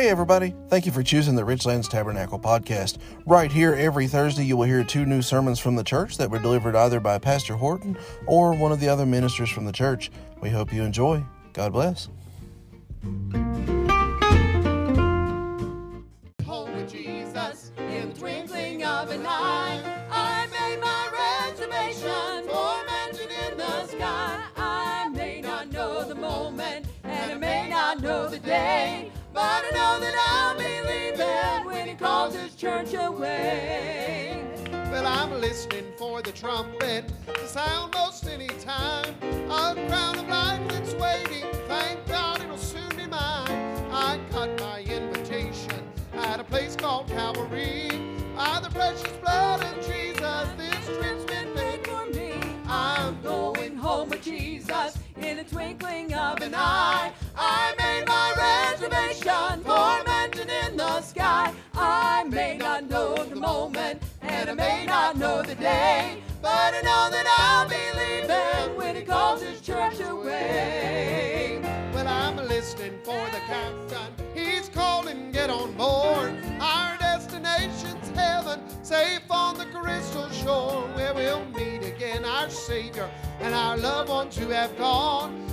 Hey, everybody. Thank you for choosing the Richlands Tabernacle podcast. Right here, every Thursday, you will hear two new sermons from the church that were delivered either by Pastor Horton or one of the other ministers from the church. We hope you enjoy. God bless. Away. Well, I'm listening for the trumpet to sound most any time. A crown of life that's waiting. Thank God it'll soon be mine. I got my invitation at a place called Calvary. By the precious blood of Jesus, this trip's been paid for me. I'm going home with Jesus in a twinkling of an eye. Know the moment, and I may not know the day, but I know that I'll be leaving when He calls His church away. Well, I'm listening for the captain. He's calling, get on board. Our destination's heaven, safe on the crystal shore, where we'll meet again our Savior and our loved ones who have gone.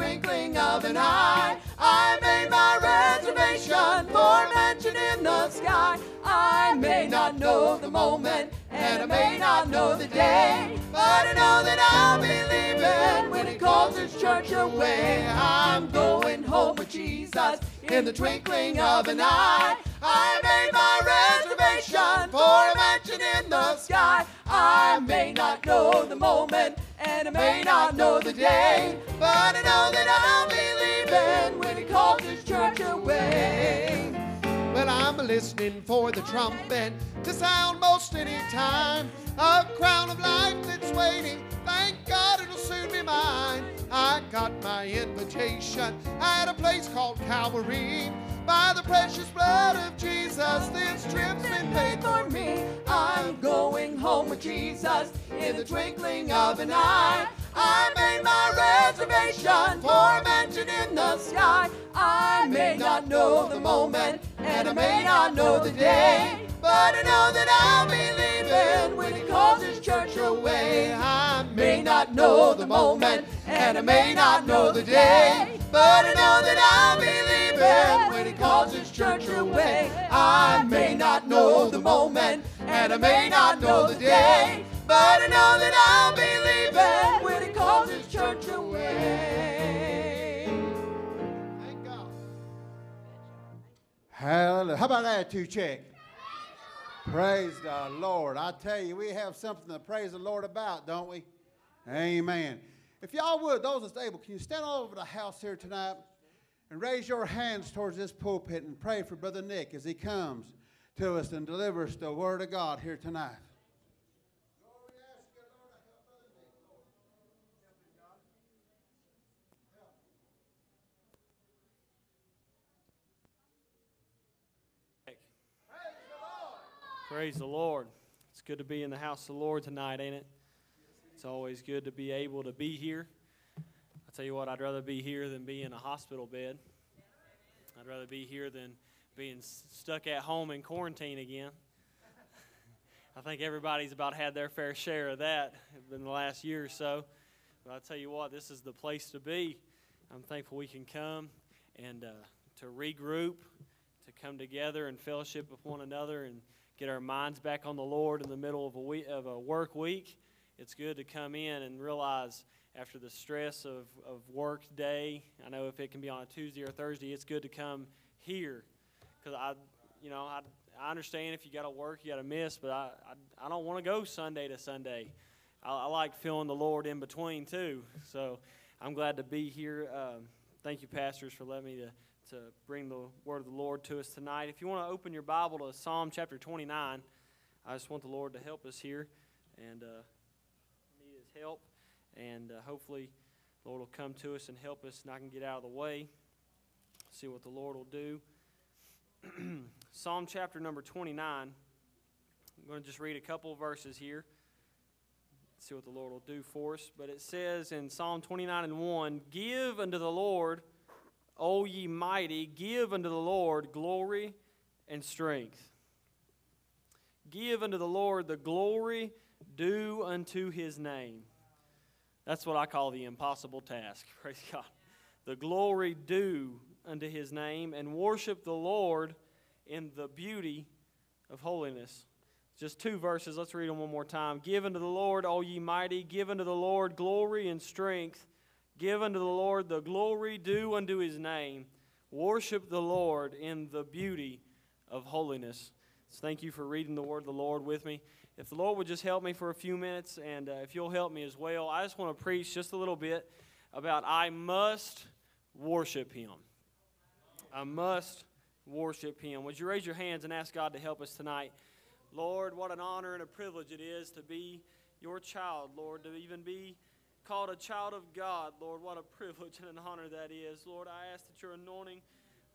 Twinkling of an eye. I made my reservation for a mansion in the sky. I may not know the moment, and I may not know the day, but I know that I'll be leaving when He calls His church away. I'm going home with Jesus in the twinkling of an eye. I made my reservation for a mansion in the sky. I may not know the moment, and I may not know the day, but I know that I'll be leaving when He calls His church away. Well, I'm listening for the trumpet to sound most any time. A crown of life that's waiting. Thank God it'll soon be mine. I got my invitation at a place called Calvary. By the precious blood of Jesus, this trip's been paid for me. Home with Jesus in the twinkling of an eye. I made my reservation for a mansion in the sky. I may not know the moment, and I may not know the day, but I know that I'll be leaving when He calls His church away. I may not know the moment, and I may not know the day, but I know that I'll be leaving when He calls His church away. I may not know the moment, and I may not know the day, but I know that I'll be leaving when He calls His church away. Thank God. Hallelujah. How about that two check? Praise the Lord. I tell you, we have something to praise the Lord about, don't we? Amen. If y'all would, those that's able, can you stand all over the house here tonight and raise your hands towards this pulpit and pray for Brother Nick as he comes to us and delivers the Word of God here tonight. Praise the Lord. It's good to be in the house of the Lord tonight, ain't it? It's always good to be able to be here. I tell you what, I'd rather be here than be in a hospital bed. I'd rather be here than being stuck at home in quarantine again. I think everybody's about had their fair share of that in the last year or so. But I tell you what, this is the place to be. I'm thankful we can come and uh, to regroup, to come together and fellowship with one another and get our minds back on the Lord in the middle of a week, of a work week. It's good to come in and realize after the stress of, of work day, I know if it can be on a Tuesday or Thursday, it's good to come here because I, you know, I, I understand if you got to work, you got to miss, but I, I, I don't want to go Sunday to Sunday. I, I like feeling the Lord in between too. So I'm glad to be here. Um, thank you, pastors, for letting me to to bring the word of the Lord to us tonight. If you want to open your Bible to Psalm chapter 29, I just want the Lord to help us here and uh, need His help. And uh, hopefully, the Lord will come to us and help us, and I can get out of the way, see what the Lord will do. Psalm chapter number 29. I'm going to just read a couple verses here. see what the Lord will do for us. But it says in Psalm 29 and 1 Give unto the Lord, O ye mighty, give unto the Lord glory and strength. Give unto the Lord the glory due unto his name. That's what I call the impossible task. Praise God. The glory due unto his name and worship the Lord in the beauty of holiness. Just two verses. Let's read them one more time. Give unto the Lord, all ye mighty, give unto the Lord glory and strength. Give unto the Lord the glory due unto his name. Worship the Lord in the beauty of holiness. So thank you for reading the word of the Lord with me. If the Lord would just help me for a few minutes, and uh, if you'll help me as well, I just want to preach just a little bit about I must worship Him. I must worship Him. Would you raise your hands and ask God to help us tonight? Lord, what an honor and a privilege it is to be your child, Lord, to even be called a child of God. Lord, what a privilege and an honor that is. Lord, I ask that your anointing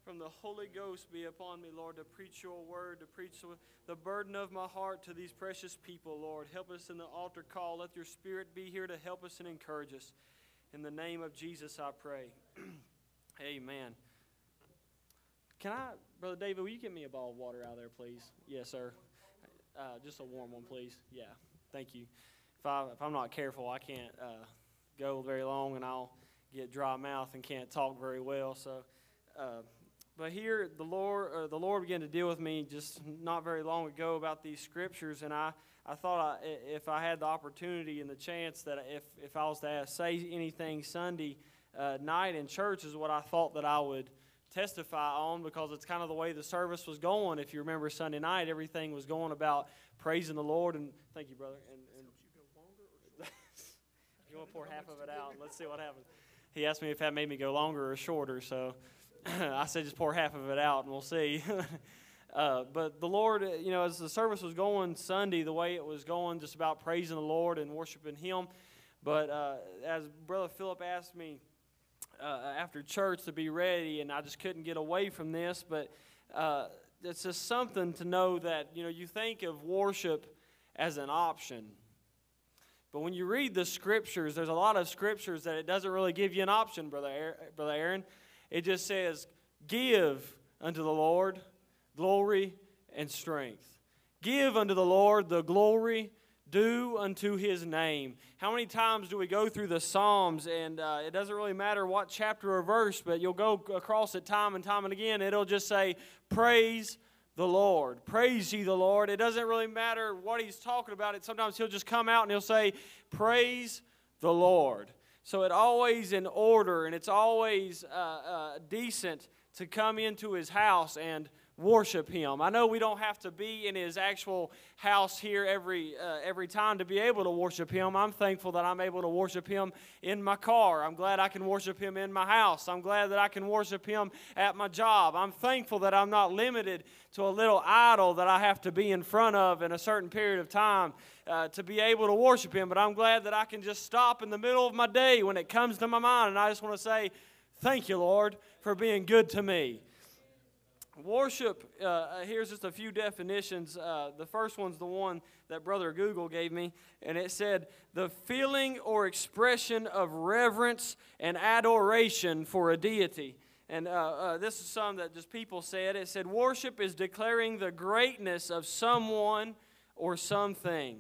from the Holy Ghost be upon me, Lord, to preach your word, to preach the burden of my heart to these precious people, Lord. Help us in the altar call. Let your spirit be here to help us and encourage us. In the name of Jesus, I pray. Amen. Can I, Brother David, will you get me a bottle of water out of there, please? Yes, sir. Uh, just a warm one, please. Yeah, thank you. If, I, if I'm not careful, I can't uh, go very long and I'll get dry mouth and can't talk very well. So, uh, but here, the Lord, uh, the Lord began to deal with me just not very long ago about these scriptures, and I, I thought I, if I had the opportunity and the chance that if, if I was to ask, say anything Sunday uh, night in church, is what I thought that I would testify on because it's kind of the way the service was going. If you remember Sunday night, everything was going about praising the Lord, and thank you, brother. And, and you you want to pour half of it out? Let's see what happens. He asked me if that made me go longer or shorter, so. I said just pour half of it out and we'll see. uh, but the Lord, uh, you know, as the service was going Sunday, the way it was going, just about praising the Lord and worshiping Him. But uh, as Brother Philip asked me uh, after church to be ready, and I just couldn't get away from this, but uh, it's just something to know that, you know, you think of worship as an option. But when you read the scriptures, there's a lot of scriptures that it doesn't really give you an option, Brother Aaron. It just says, Give unto the Lord glory and strength. Give unto the Lord the glory due unto his name. How many times do we go through the Psalms and uh, it doesn't really matter what chapter or verse, but you'll go across it time and time and again. It'll just say, Praise the Lord. Praise ye the Lord. It doesn't really matter what he's talking about. It sometimes he'll just come out and he'll say, Praise the Lord. So it always in order and it's always uh, uh, decent to come into his house and worship him. I know we don't have to be in his actual house here every uh, every time to be able to worship him. I'm thankful that I'm able to worship him in my car. I'm glad I can worship him in my house. I'm glad that I can worship him at my job. I'm thankful that I'm not limited to a little idol that I have to be in front of in a certain period of time uh, to be able to worship him. But I'm glad that I can just stop in the middle of my day when it comes to my mind and I just want to say, Thank you, Lord, for being good to me. Worship, uh, uh, here's just a few definitions. Uh, the first one's the one that Brother Google gave me, and it said, the feeling or expression of reverence and adoration for a deity. And uh, uh, this is some that just people said. It said, worship is declaring the greatness of someone or something.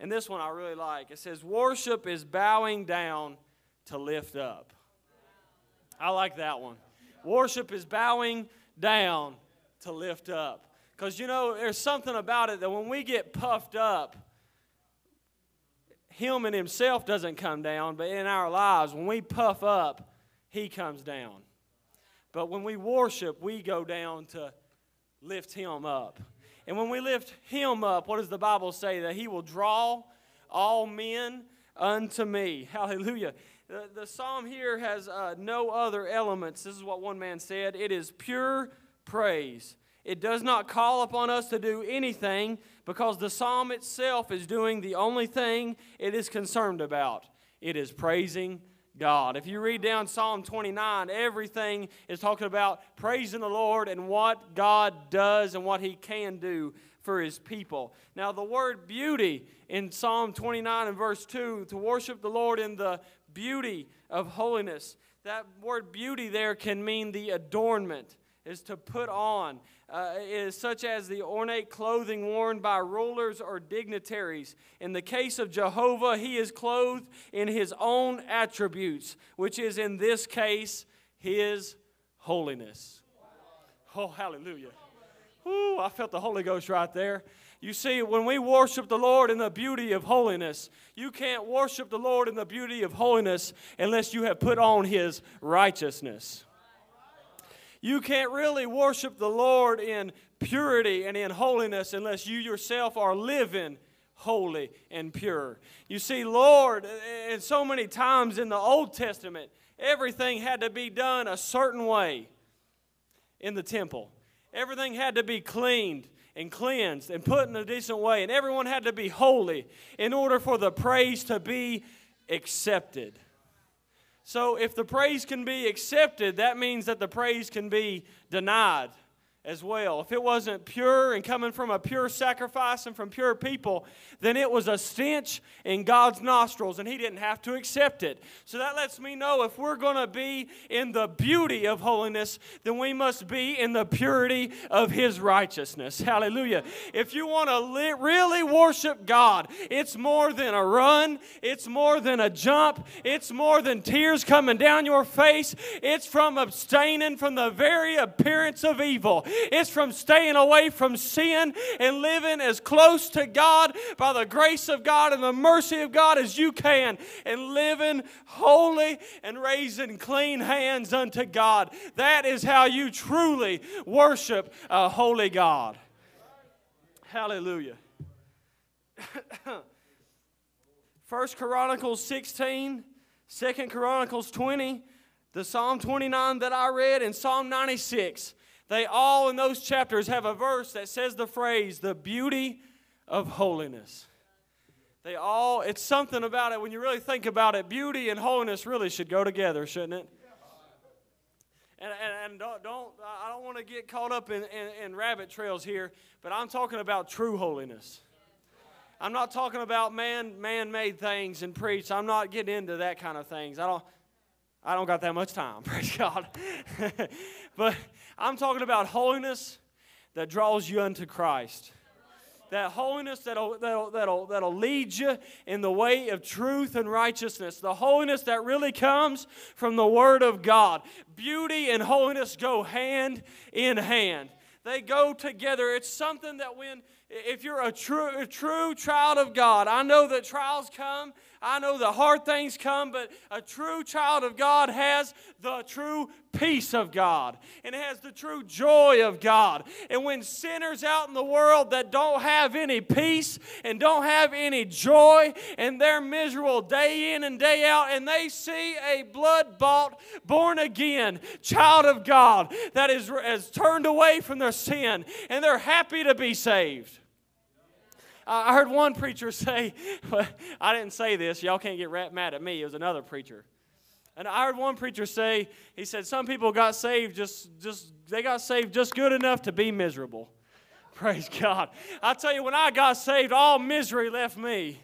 And this one I really like. It says, worship is bowing down to lift up. I like that one. Worship is bowing down to lift up. Because, you know, there's something about it that when we get puffed up, Him and Himself doesn't come down, but in our lives, when we puff up, He comes down. But when we worship, we go down to lift Him up. And when we lift Him up, what does the Bible say? That He will draw all men unto me. Hallelujah. The, the psalm here has uh, no other elements. This is what one man said it is pure praise. It does not call upon us to do anything because the psalm itself is doing the only thing it is concerned about it is praising God. If you read down Psalm 29, everything is talking about praising the Lord and what God does and what He can do for his people. Now, the word beauty in Psalm 29 and verse 2, to worship the Lord in the beauty of holiness. That word beauty there can mean the adornment, is to put on, uh, is such as the ornate clothing worn by rulers or dignitaries. In the case of Jehovah, he is clothed in his own attributes, which is in this case his holiness. Oh, hallelujah. Ooh, I felt the Holy Ghost right there. You see, when we worship the Lord in the beauty of holiness, you can't worship the Lord in the beauty of holiness unless you have put on His righteousness. You can't really worship the Lord in purity and in holiness unless you yourself are living holy and pure. You see, Lord, and so many times in the Old Testament, everything had to be done a certain way in the temple. Everything had to be cleaned and cleansed and put in a decent way. And everyone had to be holy in order for the praise to be accepted. So, if the praise can be accepted, that means that the praise can be denied as well. If it wasn't pure and coming from a pure sacrifice and from pure people, then it was a stench in God's nostrils and He didn't have to accept it. So that lets me know if we're going to be in the beauty of holiness, then we must be in the purity of His righteousness. Hallelujah. If you want to li- really worship God, it's more than a run, it's more than a jump, it's more than tears coming down your face, it's from abstaining from the very appearance of evil. It's from staying away from sin and living as close to God by the grace of God and the mercy of God as you can and living holy and raising clean hands unto God. That is how you truly worship a holy God. Hallelujah. First Chronicles 16, Second Chronicles 20, the Psalm 29 that I read, and Psalm 96. They all in those chapters have a verse that says the phrase, the beauty of holiness. They all, it's something about it. When you really think about it, beauty and holiness really should go together, shouldn't it? And, and, and don't, don't, I don't want to get caught up in, in, in rabbit trails here, but I'm talking about true holiness. I'm not talking about man man made things and preach. I'm not getting into that kind of things. I don't I don't got that much time, praise God. but I'm talking about holiness that draws you unto Christ. That holiness that'll, that'll, that'll, that'll lead you in the way of truth and righteousness. The holiness that really comes from the Word of God. Beauty and holiness go hand in hand, they go together. It's something that when if you're a true, a true child of God, I know that trials come, I know the hard things come, but a true child of God has the true peace of God and has the true joy of God. And when sinners out in the world that don't have any peace and don't have any joy and they're miserable day in and day out, and they see a blood bought, born again child of God that is, has turned away from their sin and they're happy to be saved I heard one preacher say, I didn't say this, y'all can't get mad at me, it was another preacher. And I heard one preacher say, he said, some people got saved just, just they got saved just good enough to be miserable. Praise God. I tell you, when I got saved, all misery left me.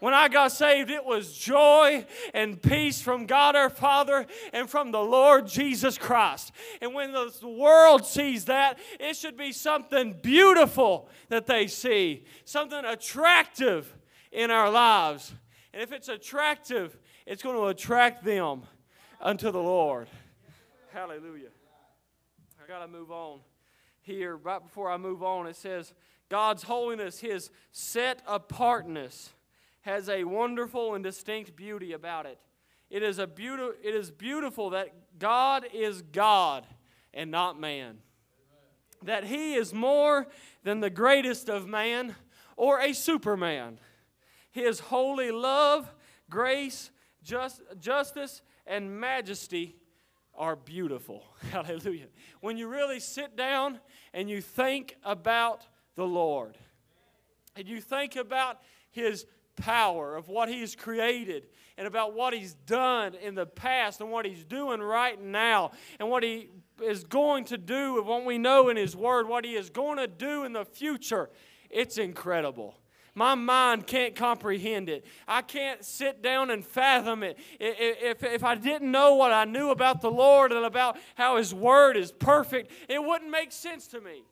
When I got saved, it was joy and peace from God our Father and from the Lord Jesus Christ. And when the world sees that, it should be something beautiful that they see, something attractive in our lives. And if it's attractive, it's going to attract them unto the Lord. Hallelujah. I got to move on here. Right before I move on, it says, God's holiness, His set apartness has a wonderful and distinct beauty about it. It is, a beauti- it is beautiful that God is God and not man. That he is more than the greatest of man or a superman. His holy love, grace, just, justice, and majesty are beautiful. Hallelujah. When you really sit down and you think about the Lord, and you think about his power of what He's created and about what He's done in the past and what He's doing right now and what He is going to do and what we know in His Word, what He is going to do in the future. it's incredible. My mind can't comprehend it. I can't sit down and fathom it. If, if I didn't know what I knew about the Lord and about how His Word is perfect, it wouldn't make sense to me.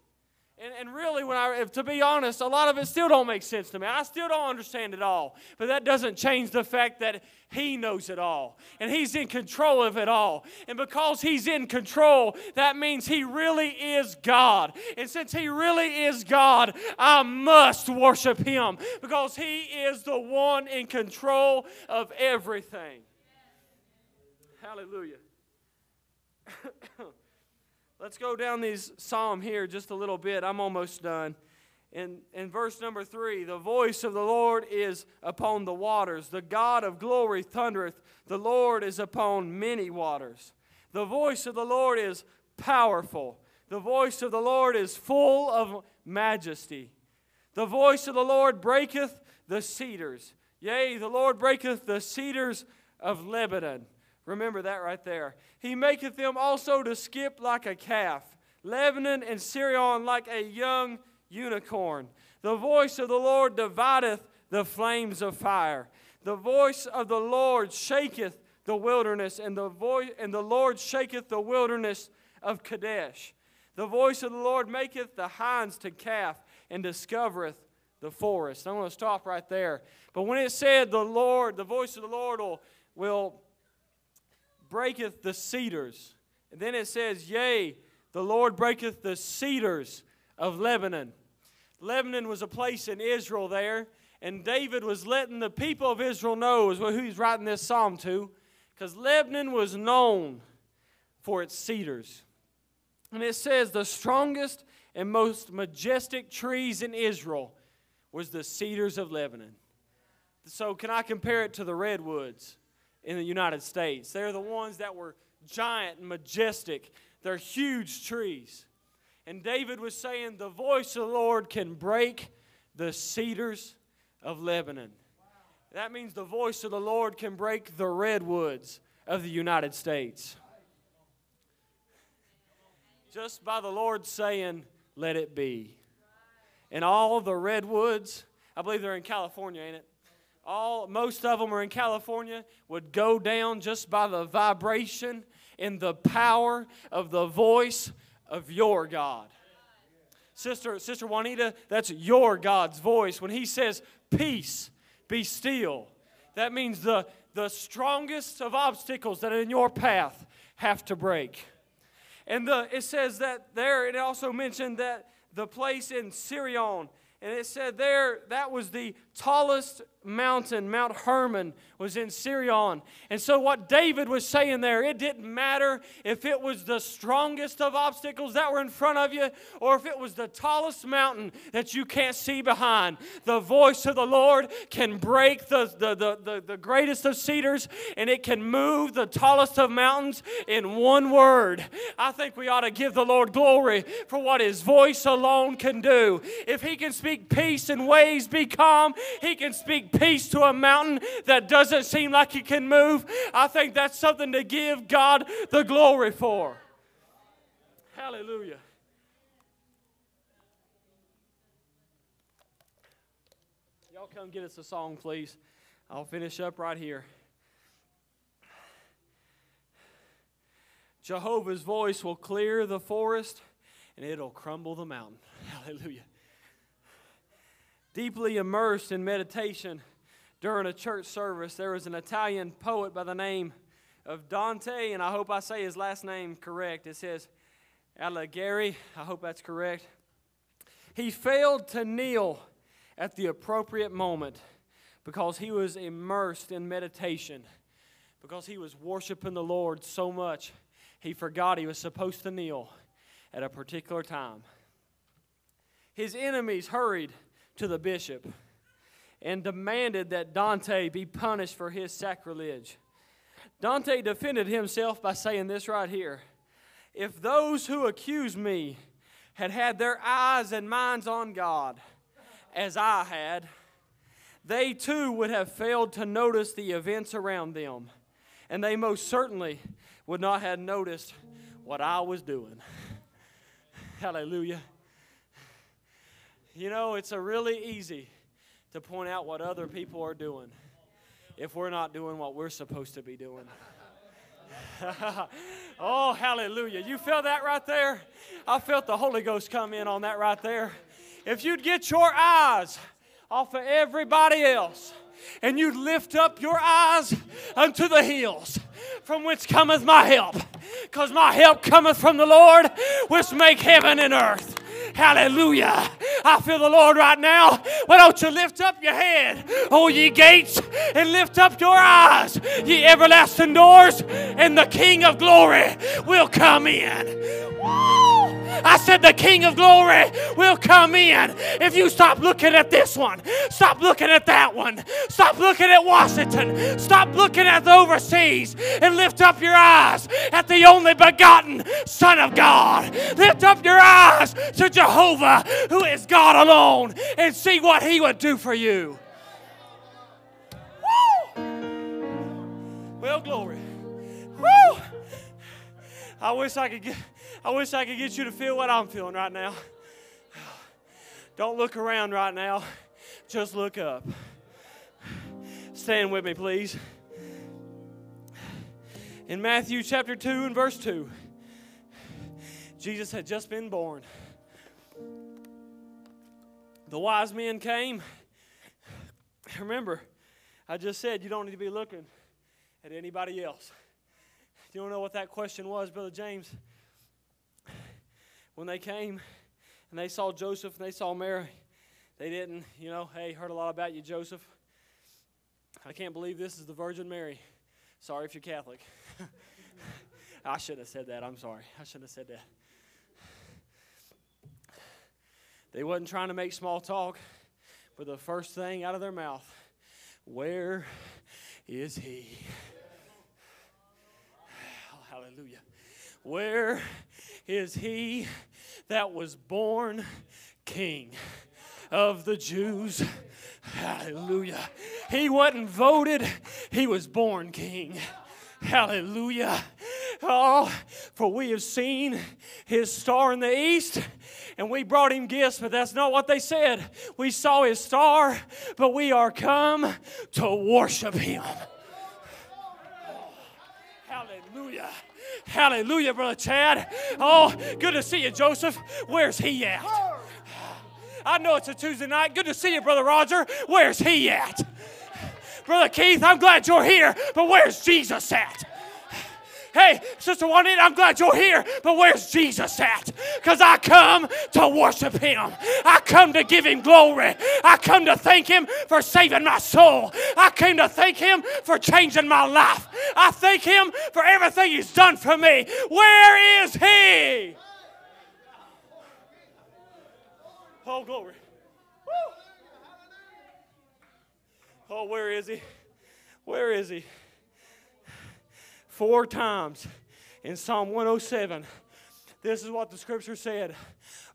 And, and really, when I, to be honest, a lot of it still don't make sense to me. I still don't understand it all. But that doesn't change the fact that He knows it all. And He's in control of it all. And because He's in control, that means He really is God. And since He really is God, I must worship Him because He is the one in control of everything. Hallelujah. Let's go down these psalm here just a little bit. I'm almost done. In, in verse number three, the voice of the Lord is upon the waters. The God of glory thundereth. The Lord is upon many waters. The voice of the Lord is powerful. The voice of the Lord is full of majesty. The voice of the Lord breaketh the cedars. Yea, the Lord breaketh the cedars of Lebanon. Remember that right there. He maketh them also to skip like a calf, Lebanon and Sirion like a young unicorn. The voice of the Lord divideth the flames of fire. The voice of the Lord shaketh the wilderness, and the voice and the Lord shaketh the wilderness of Kadesh. The voice of the Lord maketh the hinds to calf, and discovereth the forest. I'm going to stop right there. But when it said the Lord, the voice of the Lord will, will breaketh the cedars. And then it says, Yea, the Lord breaketh the cedars of Lebanon. Lebanon was a place in Israel there, and David was letting the people of Israel know is who he's writing this psalm to, because Lebanon was known for its cedars. And it says, The strongest and most majestic trees in Israel was the cedars of Lebanon. So, can I compare it to the redwoods? In the United States. They're the ones that were giant and majestic. They're huge trees. And David was saying, The voice of the Lord can break the cedars of Lebanon. That means the voice of the Lord can break the redwoods of the United States. Just by the Lord saying, Let it be. And all the redwoods, I believe they're in California, ain't it? All most of them are in California would go down just by the vibration and the power of the voice of your God. Sister Sister Juanita, that's your God's voice when he says peace, be still. That means the the strongest of obstacles that are in your path have to break. And the, it says that there, it also mentioned that the place in Sirion, and it said there that was the tallest mountain, Mount Hermon, was in Sirion. And so, what David was saying there, it didn't matter if it was the strongest of obstacles that were in front of you or if it was the tallest mountain that you can't see behind. The voice of the Lord can break the, the, the, the, the greatest of cedars and it can move the tallest of mountains in one word. I think we ought to give the Lord glory for what His voice alone can do. If He can speak peace and waves be calm, He can speak peace to a mountain that doesn't seem like it can move, I think that's something to give God the glory for. Hallelujah. Y'all come get us a song, please. I'll finish up right here. Jehovah's voice will clear the forest and it'll crumble the mountain. Hallelujah deeply immersed in meditation during a church service, there was an Italian poet by the name of Dante, and I hope I say his last name correct. It says Alighieri. I hope that's correct. He failed to kneel at the appropriate moment because he was immersed in meditation, because he was worshiping the Lord so much, he forgot he was supposed to kneel at a particular time. His enemies hurried to the bishop and demanded that Dante be punished for his sacrilege. Dante defended himself by saying this right here If those who accuse me had had their eyes and minds on God, as I had, they too would have failed to notice the events around them, and they most certainly would not have noticed what I was doing. Hallelujah. You know, it's a really easy to point out what other people are doing if we're not doing what we're supposed to be doing. oh, hallelujah. You felt that right there? I felt the Holy Ghost come in on that right there. If you'd get your eyes off of everybody else and you'd lift up your eyes unto the hills from whence cometh my help because my help cometh from the lord which make heaven and earth Hallelujah. I feel the Lord right now. Why don't you lift up your head, O ye gates, and lift up your eyes, ye everlasting doors, and the King of glory will come in. Woo! I said, The King of glory will come in. If you stop looking at this one, stop looking at that one, stop looking at Washington, stop looking at the overseas, and lift up your eyes at the only begotten Son of God. Lift up your eyes to Jehovah, who is God alone, and see what He would do for you. Woo! Well, glory. Woo! I wish I could get. I wish I could get you to feel what I'm feeling right now. Don't look around right now, just look up. Stand with me, please. In Matthew chapter 2 and verse 2, Jesus had just been born. The wise men came. Remember, I just said you don't need to be looking at anybody else. Do you want to know what that question was, Brother James? When they came and they saw Joseph and they saw Mary, they didn't, you know, hey, heard a lot about you, Joseph. I can't believe this is the Virgin Mary. Sorry if you're Catholic. I shouldn't have said that. I'm sorry. I shouldn't have said that. They wasn't trying to make small talk, but the first thing out of their mouth, where is he? Oh, hallelujah. Where is he that was born king of the Jews. Hallelujah. He wasn't voted, he was born king. Hallelujah. Oh, for we have seen his star in the east and we brought him gifts, but that's not what they said. We saw his star, but we are come to worship him. Hallelujah. Hallelujah, Brother Chad. Oh, good to see you, Joseph. Where's he at? I know it's a Tuesday night. Good to see you, Brother Roger. Where's he at? Brother Keith, I'm glad you're here, but where's Jesus at? Hey, Sister Juanita, I'm glad you're here, but where's Jesus at? Because I come to worship Him. I come to give Him glory. I come to thank Him for saving my soul. I came to thank Him for changing my life. I thank Him for everything He's done for me. Where is He? Oh, glory. Woo. Oh, where is He? Where is He? Four times in Psalm 107. This is what the scripture said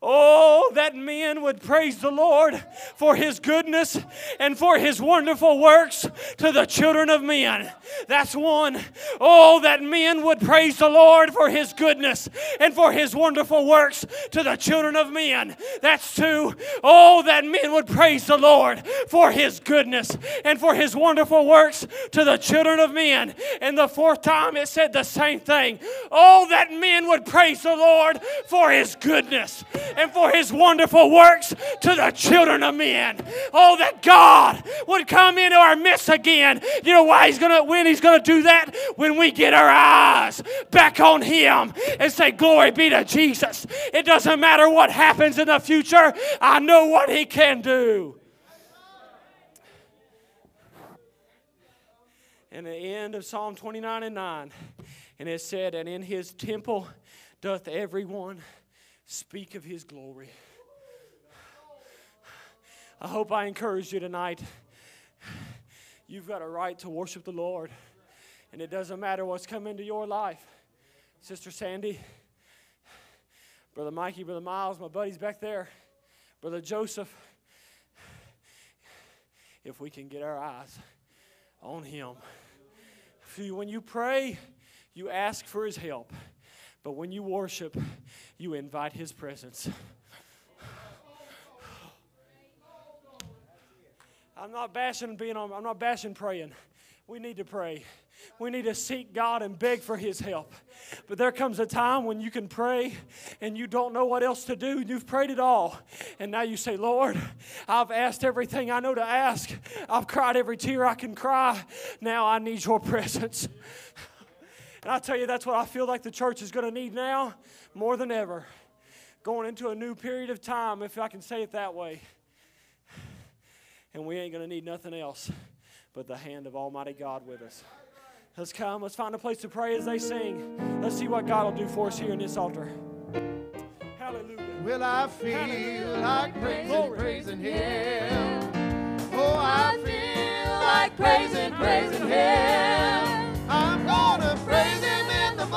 Oh, that men would praise the Lord for his goodness and for his wonderful works to the children of men. That's one. Oh, that men would praise the Lord for his goodness and for his wonderful works to the children of men. That's two. Oh, that men would praise the Lord for his goodness and for his wonderful works to the children of men. And the fourth time it said the same thing. Oh, that men would praise the Lord for his goodness and for his wonderful works to the children of men. Oh, that God would come into our midst again. You know why he's gonna when he's gonna do that? When we get our eyes back on him and say, Glory be to Jesus. It doesn't matter what happens in the future, I know what he can do. And the end of Psalm 29 and 9. And it said, And in his temple doth everyone speak of his glory. I hope I encourage you tonight. You've got a right to worship the Lord, and it doesn't matter what's come into your life. Sister Sandy, Brother Mikey, Brother Miles, my buddies back there, Brother Joseph, if we can get our eyes on Him. When you pray, you ask for His help. But when you worship, you invite His presence. I'm not bashing being on, I'm not bashing praying. We need to pray. We need to seek God and beg for His help. But there comes a time when you can pray and you don't know what else to do. You've prayed it all. And now you say, Lord, I've asked everything I know to ask. I've cried every tear I can cry. Now I need your presence. And I tell you, that's what I feel like the church is going to need now more than ever. Going into a new period of time, if I can say it that way. And we ain't going to need nothing else but the hand of Almighty God with us. Let's come. Let's find a place to pray as they sing. Let's see what God will do for us here in this altar. Hallelujah. Will I feel Hallelujah. like praising, Glory. praising Him? Oh, I feel like praising, praising Him.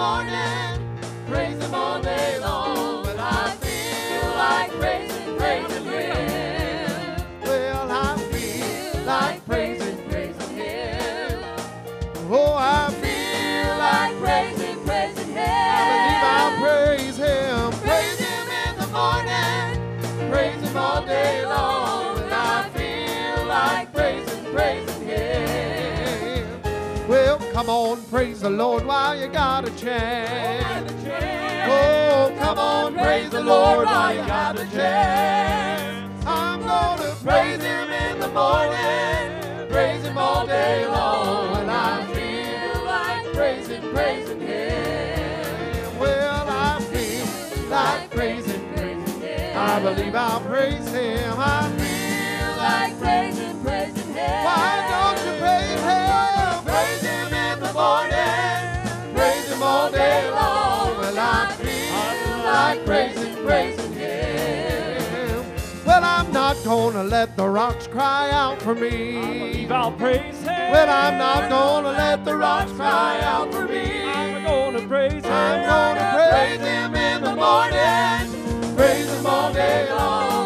Morning, Praise Him all day long. But I feel like praising, praising Him. Well, I feel like praising. praising Him. Oh, I come on, praise the Lord while you got a chance. Oh, come on, praise the Lord while you got a chance. I'm gonna praise Him in the morning, praise Him all day long. And I feel like praising, praising Him. Well, I feel like praising, praising Him. I believe I'll praise Him. I feel Like praising, praising Him. why don't you morning, praise Him all day long. Well, I feel like praising, praising Him. Well, I'm not gonna let the rocks cry out for me. Believe I'll praise Him. Well, I'm not gonna let the rocks cry out for me. I'm gonna praise Him. I'm gonna praise Him in the morning, praise Him all day long.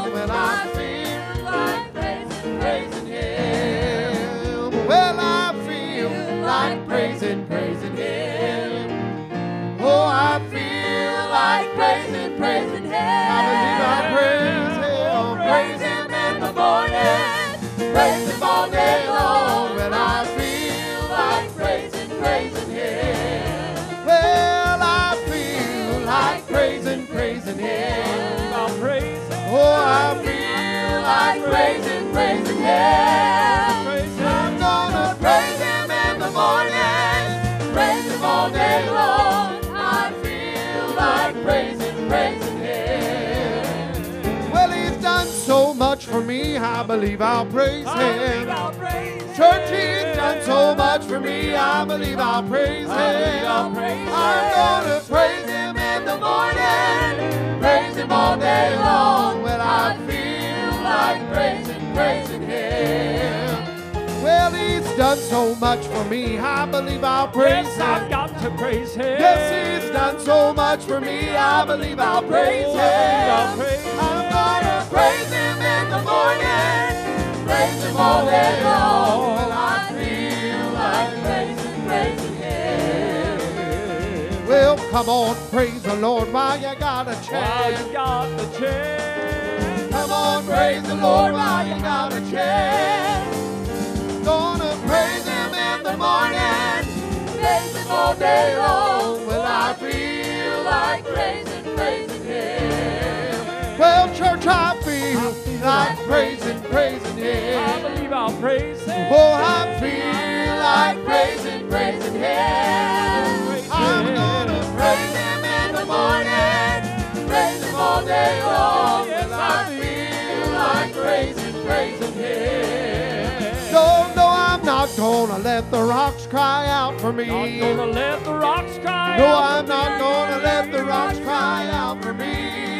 Like praising, praising Him. Oh, I feel like praising, praising Him. I I praise Him, praise Him in the morning, praise Him all day long. Well, I feel like praising, praising Him. Well, I feel like praising, praising Him. I'll praise Him. Oh, I feel like praising, praising Him. For me, I believe I'll praise Him. Church. He's done so much for me, I believe I'll praise Him. I believe I'll praise I'm gonna praise Him in the morning, praise Him all day long. Well, I feel like praising, praising Him. Well, He's done so much for me, I believe I'll praise Yes, Him. I've got to praise Him. Yes, He's done so much for me, I believe I'll praise Oh, Him. I'll praise Him. Gonna praise Him in the morning, praise Him all day long. Well, I feel like praising, praising Him. Well, come on, praise the Lord while you got a While chance. you got the chance. Come on, praise the Lord while you got a chance. Gonna praise Him in the morning, praise Him all day long. Well, I feel like praising, praising Him. Well, church, I feel like praising, praising Him. I believe I'll praise Him. Oh, I feel like praising, praising Him. I'm gonna praise Him in the morning, praise Him all day long. Well, I feel like praising, praising Him. No, no, I'm not gonna let the rocks cry out for me. Not gonna let the rocks cry No, out I'm not gonna let the rocks cry out for me.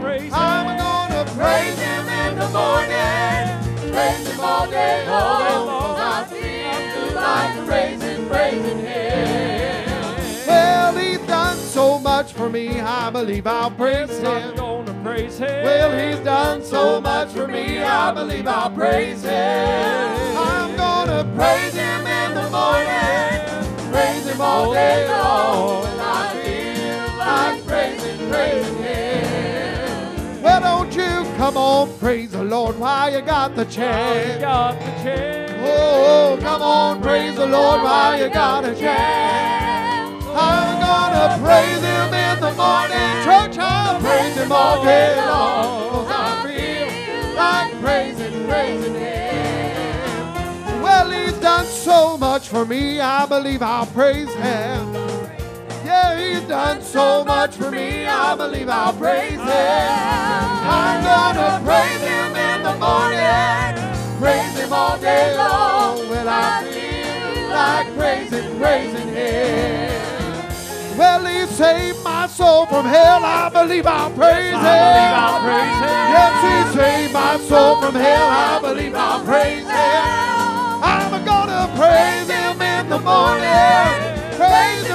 Praise I'm gonna praise Him in the morning, praise Him all day All long. 'cause I feel like praising, praising Him. Well, He's done so much for me, I believe I'll praise I'm Him. gonna praise Him. Well, He's done so much for me, I believe I'll praise Him. I'm gonna praise Him in the morning, praise Him all day long. On, praise the Lord while you got the chance. got the chance. Oh, come on, praise the Lord while you got a chance. I'm gonna praise Him in the morning, church. I'll praise Him all day long. 'Cause I feel like praising, praising Him. Well, He's done so much for me. I believe I'll praise Him. Yeah, He's done so much for me. I believe I'll praise Him. I'm gonna praise Him in the morning, praise Him all day long. Well, I feel like praising, praising Him. Well, He saved my soul from hell. I believe I'll praise Him. I believe I'll praise Him. Yes, He saved my soul from hell. I believe I'll praise Him. I'm gonna praise Him in the morning,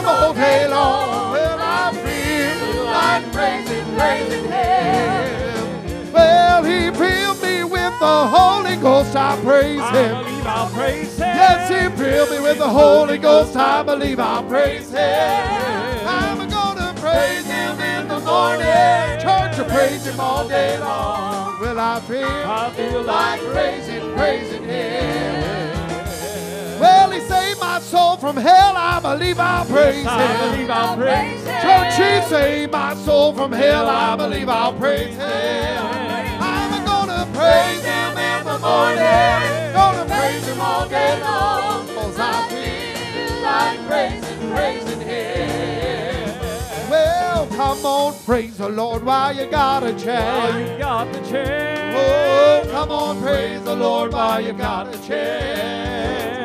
Him all day long. Well, I feel like praising, praising Him. Well, He filled me with the Holy Ghost. I praise I Him. believe I'll praise Him. Yes, He filled me with the Holy Ghost. I believe I'll praise Him. I'm gonna praise Him in the morning. Church, I praise Him all day long. Well, I feel, I feel like praising, praising Him. Well, He saved my soul from hell. I believe I'll praise I Him. believe I'll praise Him. Church, He saved my soul from hell. I believe I'll praise Him. I'm gonna praise Him in the morning. Gonna praise Him all day long. Cause I feel like praising, praising Him. Well, come on, praise the Lord while you got a chance. you got the chance. Oh, come on, praise the Lord while you got a chance.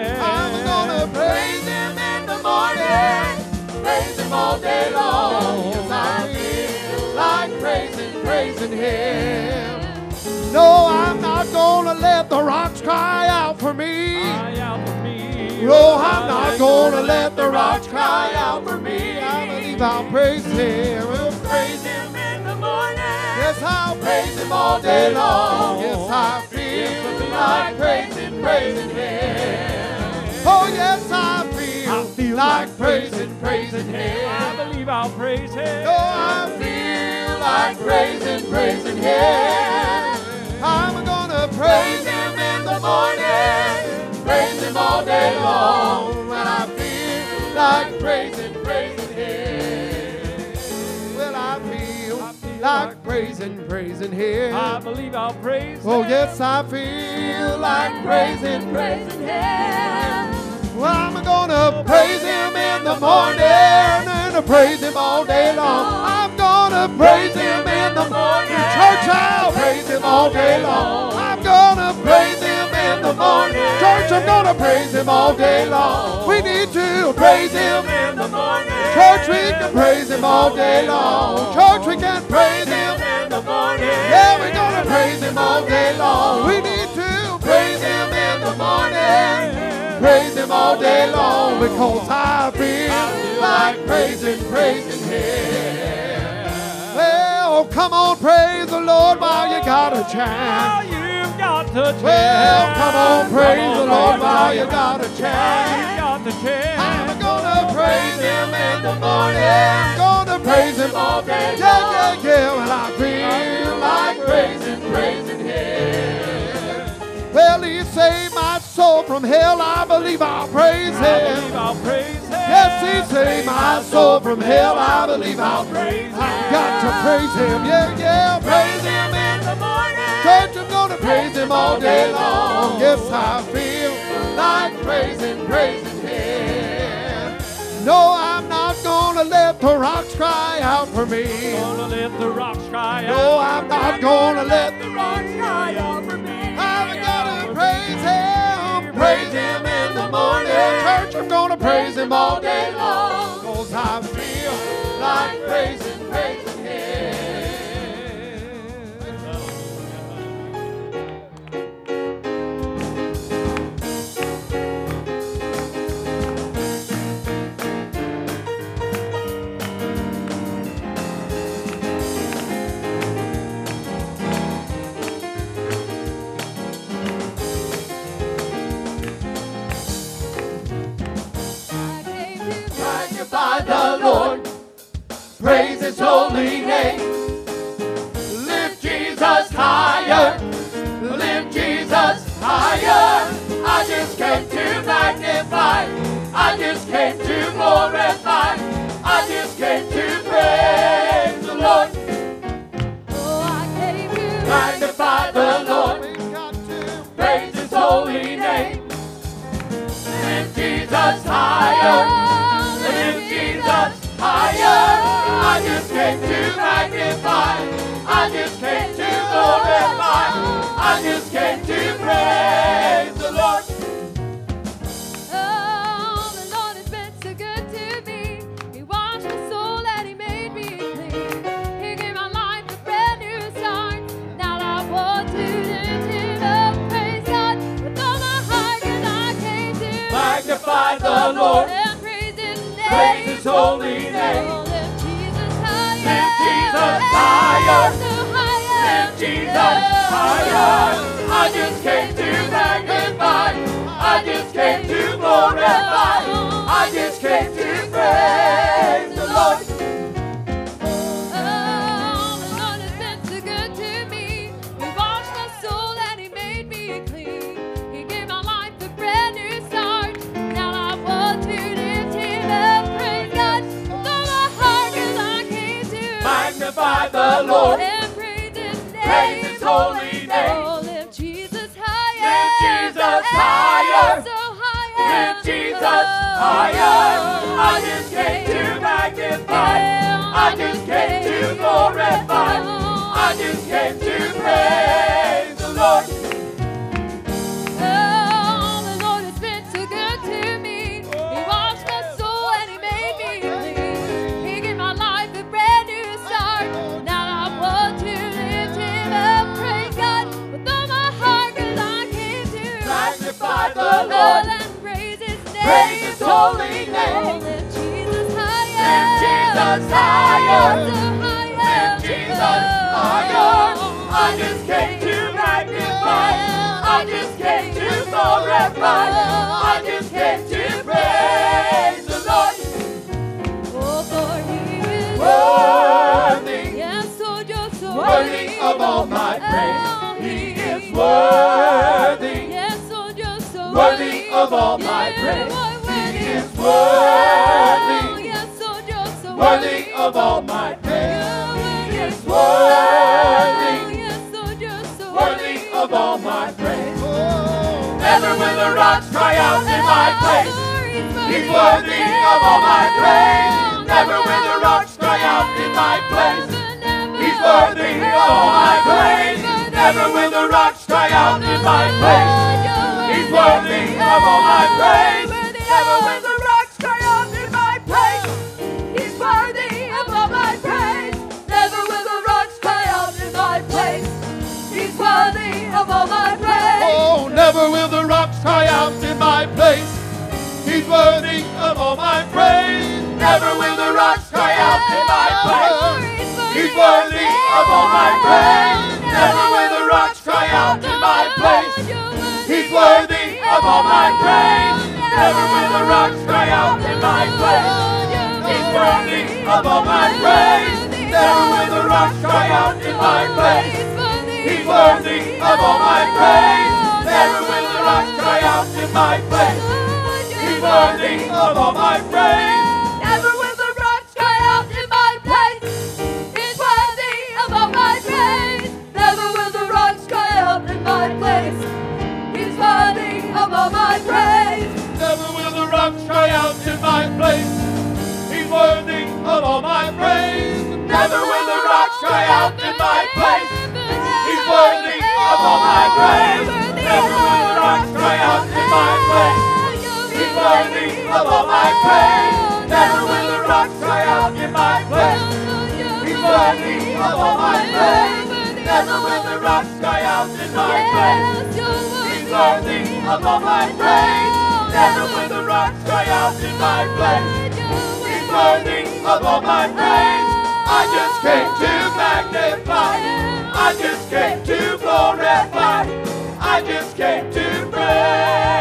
Praise Him in the morning, praise Him all day long. Yes, I feel like praising, praising Him. No, I'm not gonna let the rocks cry out for me. Cry out for me. No, I'm not gonna let the rocks cry out for me. I believe I'll praise Him. We'll praise Him in the morning. Yes, I'll praise Him all day long. Yes, I feel like praising, praising Him. Oh, yes, I feel, I feel like like praising, praising Him. I believe I'll praise Him. Oh, I feel like praising, praising Him. I'm gonna praise Him in the morning, praise Him all day long. When I feel like praising, praising Him. Well, I feel like praising, praising Him. I believe I'll praise Oh, Him. yes, I feel like praising, praising Him. Well, I'm gonna praise Him in the morning and praise Him all day long. I'm gonna praise Him in the morning. Church, I'll praise Him all day long. I'm gonna praise Him in the morning. Church, I'm gonna praise Him all day long. We need to praise Him in the morning. Church, we can praise Him all day long. Church, we can praise Him in the morning. Yeah, we're gonna praise Him all day long. We need to praise Him in the morning. Praise Him all day long because I feel like praising, praising Him. Well, come on, praise the Lord while you got a chance. you've got the chance. Well, come on, praise the Lord while you got a chance. got the chance. I'm gonna praise Him in the morning. Gonna praise Him all day. Yeah, yeah, yeah. Well, I feel like praising, praising soul from hell. I believe I'll praise I believe Him. I'll praise Him. Yes, He saved my soul from hell. I believe I'll praise Him. I've got to praise Him. Yeah, yeah. Praise Him in the morning. Church, I'm gonna praise Him all day long. Yes, I feel like praising, praising Him. No, I'm not gonna let the rocks cry out for me. Gonna let the rocks cry out. No, I'm not gonna let the rocks cry out for me. Praise Him in the morning. Church, I'm gonna praise Him all day long. Cause I feel like praising, magnify the Lord. Praise his holy name. Lift Jesus higher. Lift Jesus higher. I just came to magnify. I just came to glorify. I just came to praise the Lord. Oh, I came to magnify the Lord. Praise his holy name. Lift Jesus higher higher. I just came to magnify. I just came to glorify. I just came to praise the Lord. Oh, the Lord has been so good to me. He washed my soul and He made me clean. He gave my life a brand new start. Now I want to lift up, praise With all my heart, I came to magnify the Lord. Praise His holy name. Lift Jesus higher. Lift Jesus higher. Higher. Lift Jesus higher. I just came to magnify. I just came to glorify. I just came to all my praise. Never will the rocks cry out in my place. He's worthy of all my praise. Never will the rocks cry out in my place. He's worthy of all my praise. Never will the rocks cry out in my place. He's worthy of all my praise. Never will the rocks cry out in my place. He's worthy of all my praise. Oh, never will the rocks cry out in my place. He's worthy all my praise. Never will the rocks cry out in my place. He's worthy of all my praise. Never will the rocks cry out in my place. He's worthy of all my praise. Never will the rocks cry out in my place. He's worthy of all my praise. Never will the rocks cry out in my place. He's worthy of all my praise. Never will the rocks cry out in my place. He's worthy of all my praise. Never will the rocks cry out in my place. He's worthy of all my praise. Never will the rocks cry out in my place. He's worthy of all my praise. Never will the rocks cry out in my place. He's worthy of all my praise. Never will the rocks cry out in my place. He's worthy of all my praise. Never will the rocks cry out in my place. Worthy of all my praise. Never will the rocks cry out in my place. Worthy of all my praise. Never will the rocks cry out in my place. Worthy of all my praise. Never will the rocks cry out in my place. Worthy of all my praise. I just came to magnify. I just came to glorify. I just came to praise.